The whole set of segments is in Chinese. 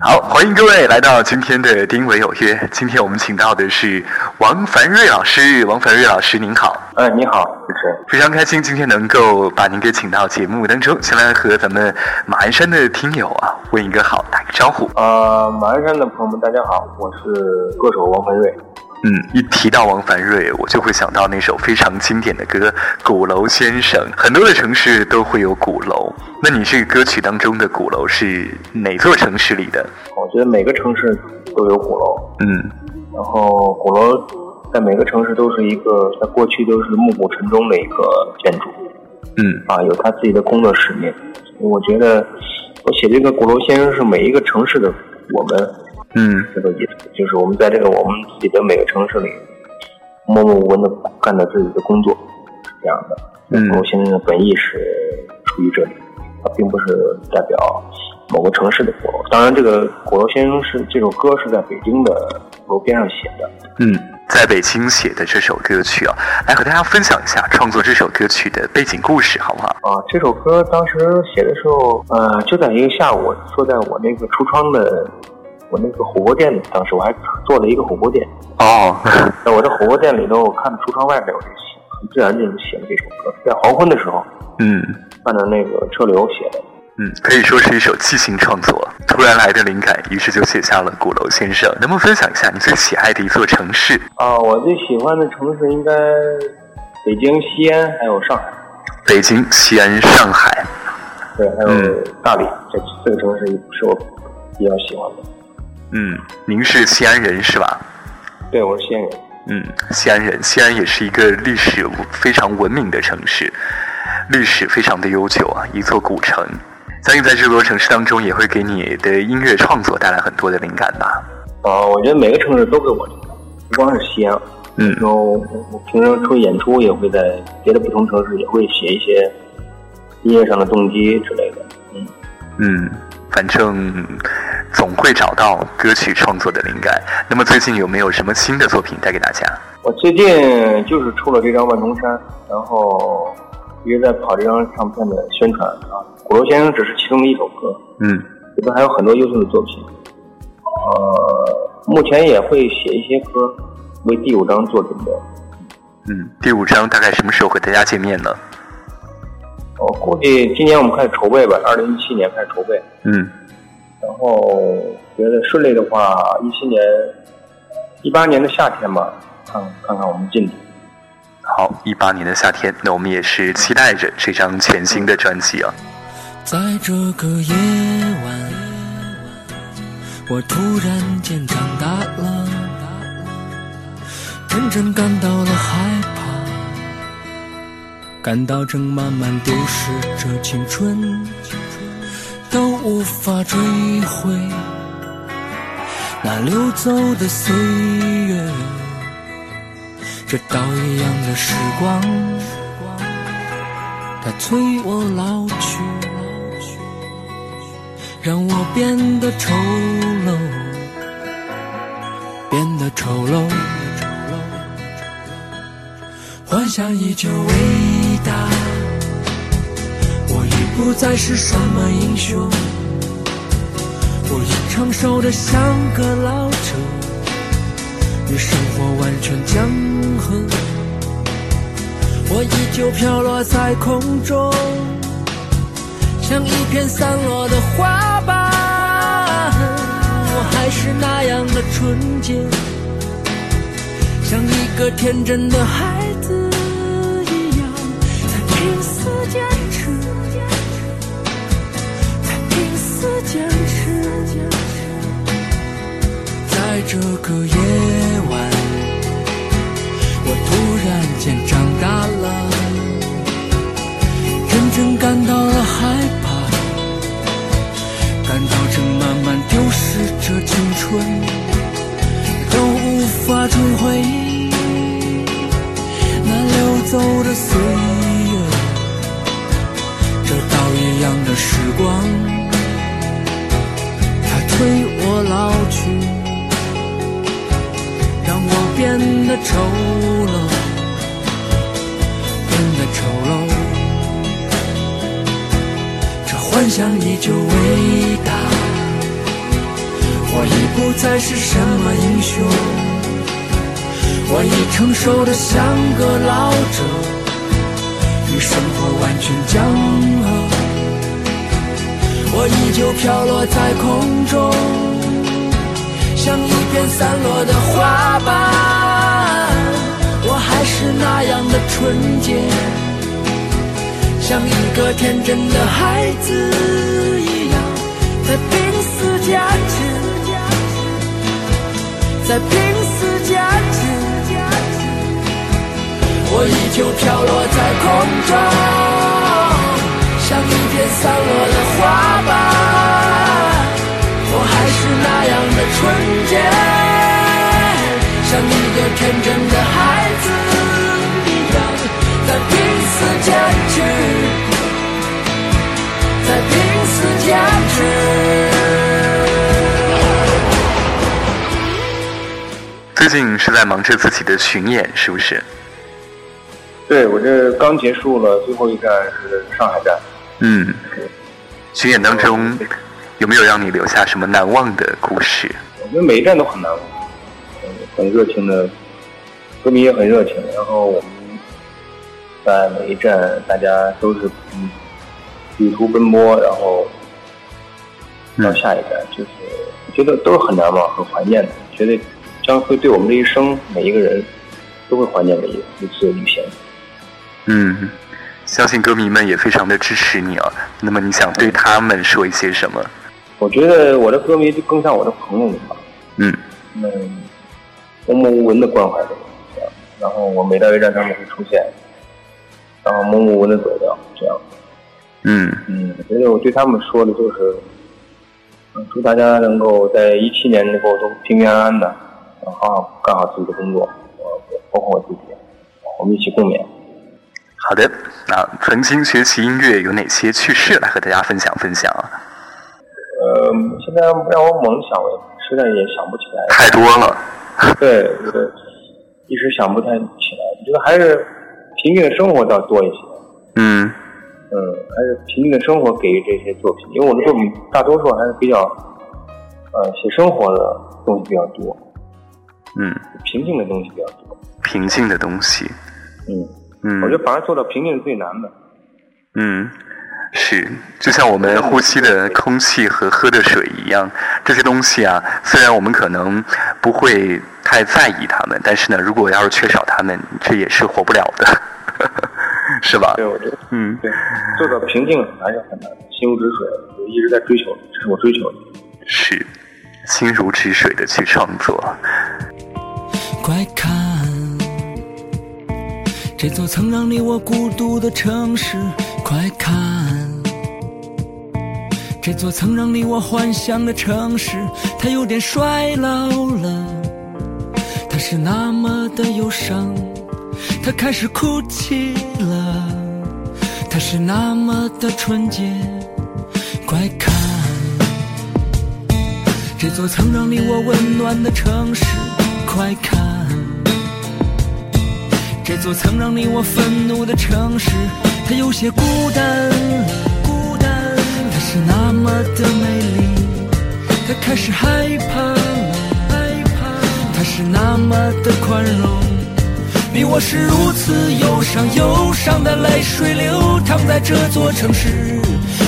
好，欢迎各位来到今天的丁伟有约。今天我们请到的是王凡瑞老师，王凡瑞老师您好。哎，你好，主持人。非常开心今天能够把您给请到节目当中，先来和咱们马鞍山的听友啊问一个好，打个招呼。呃，马鞍山的朋友们，大家好，我是歌手王凡瑞。嗯，一提到王凡瑞，我就会想到那首非常经典的歌《鼓楼先生》。很多的城市都会有鼓楼，那你这个歌曲当中的鼓楼是哪座城市里的？我觉得每个城市都有鼓楼。嗯，然后鼓楼在每个城市都是一个，在过去都是暮鼓晨钟的一个建筑。嗯，啊，有他自己的工作使命。我觉得我写这个鼓楼先生是每一个城市的我们。嗯，这个意思就是我们在这个我们自己的每个城市里，默默无闻的干着自己的工作，是这样的。嗯，我现在的本意是出于这里，它并不是代表某个城市的鼓楼。当然，这个《鼓楼先生》是这首歌是在北京的楼边上写的。嗯，在北京写的这首歌曲啊，来和大家分享一下创作这首歌曲的背景故事，好不好？啊，这首歌当时写的时候，呃，就在一个下午，坐在我那个橱窗的。我那个火锅店里，当时我还做了一个火锅店哦，在我这火锅店里头，我看着橱窗外面，我就写，很自然就写了这首歌，在黄昏的时候，嗯，看着那个车流写的，嗯，可以说是一首即兴创作，突然来的灵感，于是就写下了《鼓楼先生》。能不能分享一下你最喜爱的一座城市？啊，我最喜欢的城市应该北京、西安还有上海。北京、西安、上海，对，还有大理，这四个城市是我比较喜欢的。嗯，您是西安人是吧？对，我是西安人。嗯，西安人，西安也是一个历史非常文明的城市，历史非常的悠久啊，一座古城。相信在这座城市当中，也会给你的音乐创作带来很多的灵感吧？啊，我觉得每个城市都给我灵感，不光是西安。嗯，然后我平时出演出也会在别的不同城市也会写一些音乐上的动机之类的。嗯嗯，反正。总会找到歌曲创作的灵感。那么最近有没有什么新的作品带给大家？我最近就是出了这张《万重山》，然后一直在跑这张唱片的宣传啊。鼓楼先生只是其中的一首歌，嗯，里边还有很多优秀的作品。呃，目前也会写一些歌，为第五章做准备。嗯，第五章大概什么时候和大家见面呢？我估计今年我们开始筹备吧，二零一七年开始筹备。嗯。然后觉得顺利的话，一七年、一八年的夏天吧，看看看我们进度。好，一八年的夏天，那我们也是期待着这张全新的专辑啊。在这个夜晚，我突然间长大了，真正感到了害怕，感到正慢慢丢失着青春。无法追回那流走的岁月，这倒一样的时光，它催我老去，让我变得丑陋，变得丑陋。幻想依旧伟再是什么英雄，我已成熟的像个老者，与生活完全僵衡。我依旧飘落在空中，像一片散落的花瓣。我还是那样的纯洁，像一个天真的孩子一样，在拼死坚持。坚持，坚持在这个夜晚，我突然间长大了，真正感到了害怕，感到正慢慢丢失着青春，都无法追回那流走的岁月，这刀一样的时光。催我老去，让我变得丑陋，变得丑陋。这幻想依旧伟大，我已不再是什么英雄，我已成熟的像个老者，与生活完全僵合。我依旧飘落在空中，像一片散落的花瓣。我还是那样的纯洁，像一个天真的孩子一样，在濒死坚持，在濒死坚持，我依旧飘落在最近是在忙着自己的巡演，是不是？对，我这刚结束了，最后一站是上海站。嗯，巡演当中有没有让你留下什么难忘的故事？我觉得每一站都很难忘，很热情的歌迷也很热情，然后我们在每一站大家都是嗯旅途奔波，然后到下一站，就是我觉得都是很难忘、很怀念的，觉得将会对我们这一生每一个人都会怀念的一一次旅行。嗯。相信歌迷们也非常的支持你啊。那么你想对他们说一些什么？我觉得我的歌迷就更像我的朋友们吧。嗯。嗯，默默无闻的关怀着我，然后我每到一站他们会出现，然后默默无闻的走掉，这样。嗯。嗯，我觉得我对他们说的就是，祝大家能够在一七年能够都平平安安的，好好干好自己的工作，包括我自己，我们一起共勉。好的，那曾经学习音乐有哪些趣事来和大家分享分享啊？呃，现在让我猛想，我实在也想不起来。太多了。对 对，一时想不太起来。我觉得还是平静的生活倒多一些。嗯。嗯，还是平静的生活给予这些作品，因为我的作品大多数还是比较，呃，写生活的东西比较多。嗯。平静的东西比较多。平静的东西。嗯。嗯，我觉得反而做到平静是最难的。嗯，是，就像我们呼吸的空气和喝的水一样，这些东西啊，虽然我们可能不会太在意它们，但是呢，如果要是缺少它们，这也是活不了的，是吧？对，我觉得，嗯，对，做到平静还是很难，心如止水，我一直在追求，这是我追求的。是，心如止水的去创作。快看。这座曾让你我孤独的城市，快看！这座曾让你我幻想的城市，它有点衰老了。它是那么的忧伤，它开始哭泣了。它是那么的纯洁，快看！这座曾让你我温暖的城市，快看！这座曾让你我愤怒的城市，它有些孤单，孤单。它是那么的美丽，它开始害怕了，害怕。它是那么的宽容，你我是如此忧伤，忧伤的泪水流淌在这座城市。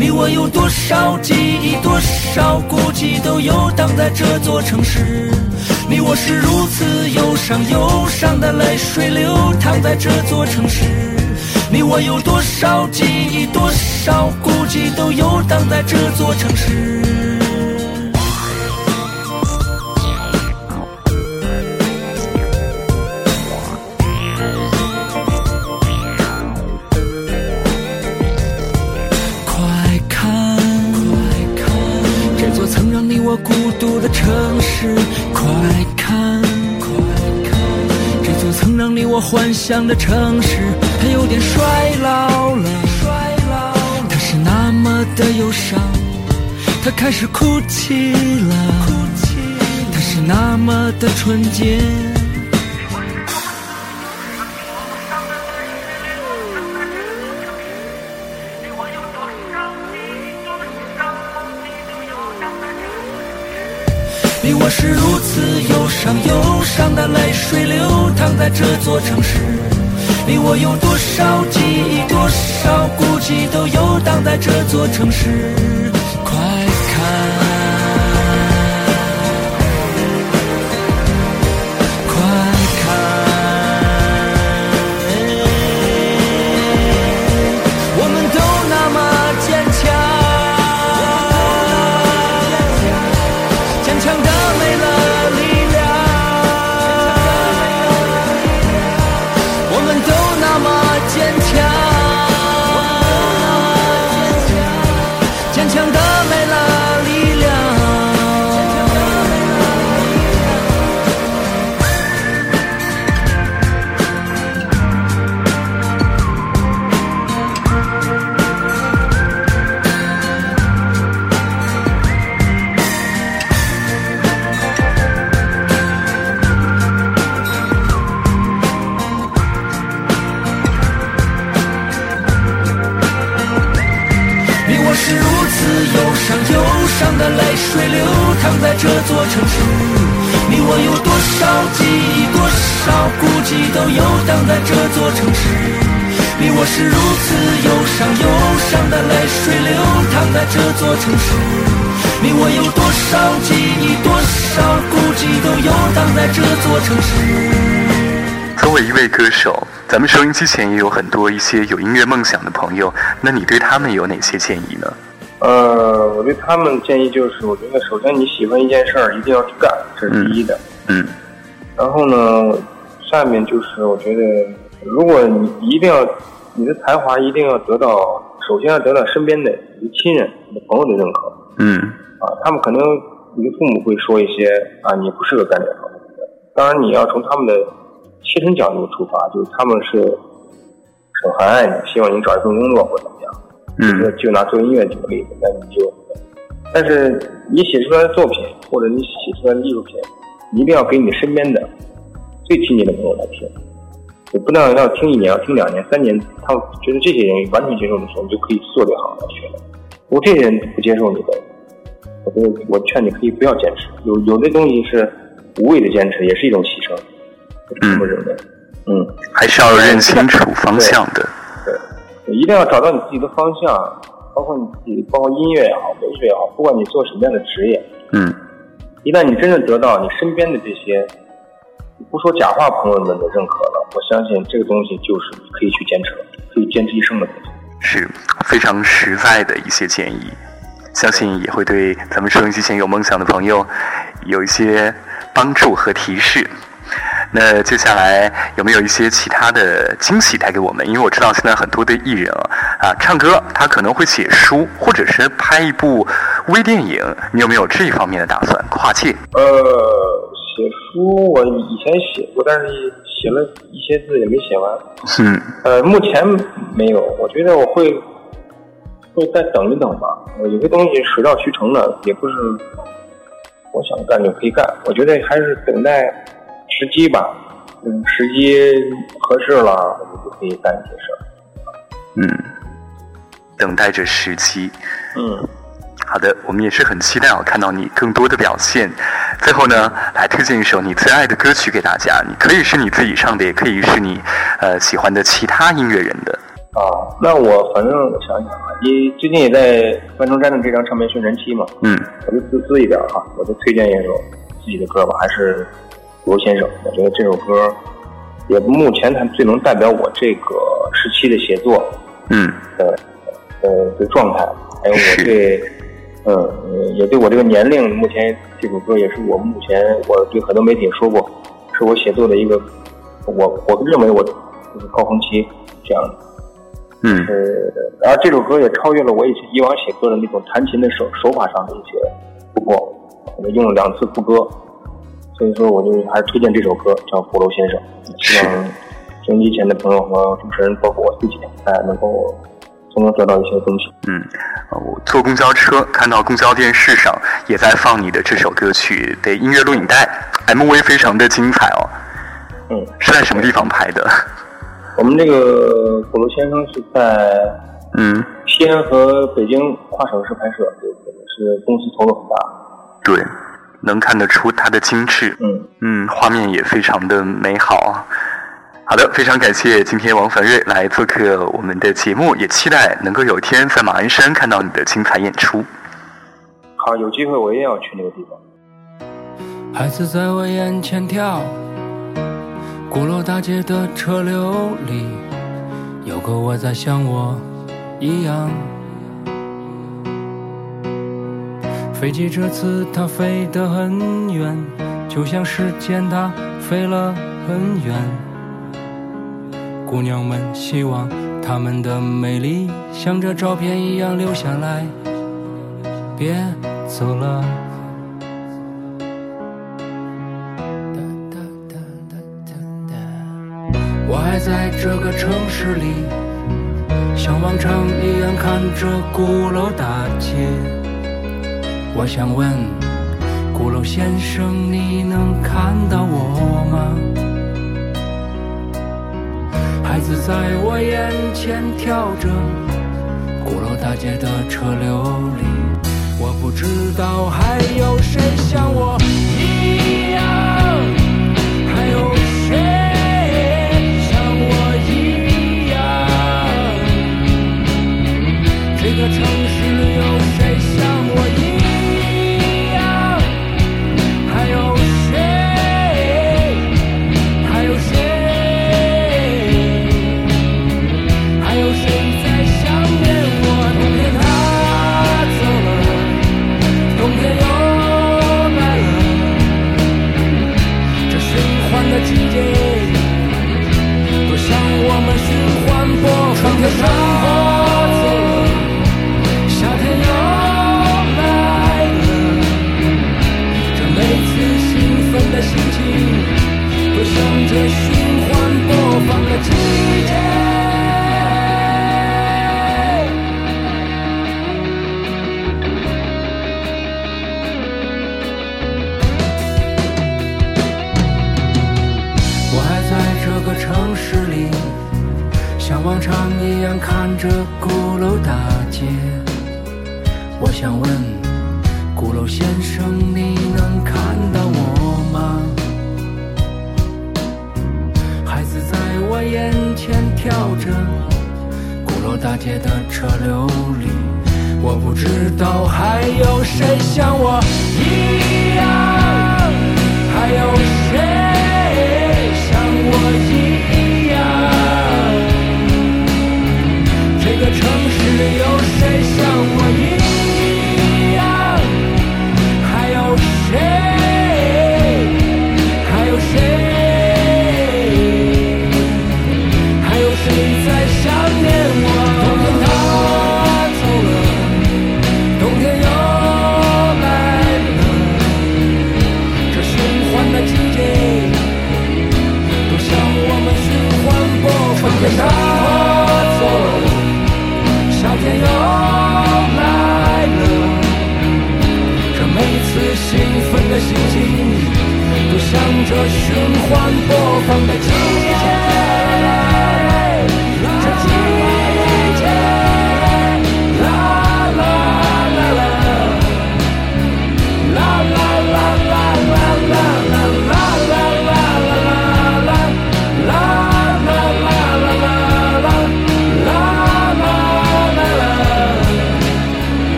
你我有多少记忆，多少孤寂，都游荡在这座城市。你我是如此忧伤，忧伤的泪水流淌在这座城市。你我有多少记忆，多少孤寂，都游荡在这座城市。我幻想的城市，它有点衰老了，衰老。它是那么的忧伤，它开始哭泣了，哭泣。它是那么的纯洁。上忧伤的泪水流淌在这座城市，你我有多少记忆，多少孤寂，都游荡在这座城市。快。这座城市，你我有多少记忆，多少孤寂，都游荡在这座城市。你我是如此忧伤，忧伤的泪水流淌在这座城市。你我有多少记忆，多少孤寂，都游荡在这座城市。作为一位歌手，咱们收音机前也有很多一些有音乐梦想的朋友，那你对他们有哪些建议呢？呃，我对他们建议就是，我觉得首先你喜欢一件事儿，一定要去干，这是第一的。嗯。然后呢，下面就是我觉得，如果你一定要你的才华一定要得到，首先要得到身边的你的亲人、你的朋友的认可。嗯。啊，他们可能你的父母会说一些啊，你不适合干这行。当然，你要从他们的切身角度出发，就是他们是很很爱你，希望你找一份工作或者怎么样。嗯。就拿做音乐举个例子，那你就，但是你写出来的作品或者你写出来的艺术品，你一定要给你身边的最亲近的朋友来听。你不能要听一年，要听两年、三年，他们觉得这些人完全接受的时候，你就可以做这行来学了。如果这些人不接受你的，我觉得我劝你可以不要坚持。有有的东西是。无谓的坚持也是一种牺牲，我这么认为。嗯，还是要认清楚方向的。对，一定要找到你自己的方向，包括你自己，包括音乐也好，文学也好，不管你做什么样的职业。嗯，一旦你真正得到你身边的这些，不说假话朋友们的认可了，我相信这个东西就是可以去坚持，可以坚持一生的东西。是非常实在的一些建议，相信也会对咱们收音机前有梦想的朋友有一些。帮助和提示。那接下来有没有一些其他的惊喜带给我们？因为我知道现在很多的艺人啊，啊，唱歌他可能会写书，或者是拍一部微电影。你有没有这一方面的打算？跨界？呃，写书我以前写过，但是写了一些字也没写完。嗯。呃，目前没有。我觉得我会会再等一等吧。有些东西水到渠成的，也不是。我想干就可以干，我觉得还是等待时机吧。嗯，时机合适了，我们就可以干一些事儿。嗯，等待着时机。嗯，好的，我们也是很期待我看到你更多的表现。最后呢，来推荐一首你最爱的歌曲给大家，你可以是你自己唱的，也可以是你呃喜欢的其他音乐人的。啊，那我反正我想想啊，你最近也在万众站的这张唱片宣传期嘛，嗯，我就自私一点哈，我就推荐一首自己的歌吧，还是罗先生，我觉得这首歌也目前它最能代表我这个时期的写作，嗯，的呃的状态，还有我对，嗯，也对我这个年龄，目前这首歌也是我目前我对很多媒体说过，是我写作的一个，我我认为我就是高峰期这样的。嗯，然后这首歌也超越了我以前以往写歌的那种弹琴的手手法上的一些突破，我用了两次副歌，所以说我就还是推荐这首歌，叫《鼓楼先生》，希望收音机前的朋友和主持人，包括我自己，哎，能够从中得到一些东西。嗯，我坐公交车看到公交电视上也在放你的这首歌曲的音乐录影带，MV 非常的精彩哦。嗯，是在什么地方拍的？我们这个《鼓楼先生》是在嗯西安和北京跨省市拍摄，对，是公司投入很大。对，能看得出它的精致。嗯嗯，画面也非常的美好啊。好的，非常感谢今天王凡瑞来做客我们的节目，也期待能够有一天在马鞍山看到你的精彩演出。好，有机会我一定要去那个地方。孩子在我眼前跳，鼓楼大街的车流里，有个我在像我一样。飞机这次它飞得很远，就像时间它飞了很远。姑娘们希望她们的美丽像这照片一样留下来，别走了。我还在这个城市里，像往常一样看着鼓楼大街。我想问，鼓楼先生，你能看到我吗？孩子在我眼前跳着，鼓楼大街的车流里，我不知道还有谁像我一样，还有谁像我一样？这个城市有谁像我一楼大街的车流里，我不知道还有谁像我一样，还有谁像我一样？这个城市有谁像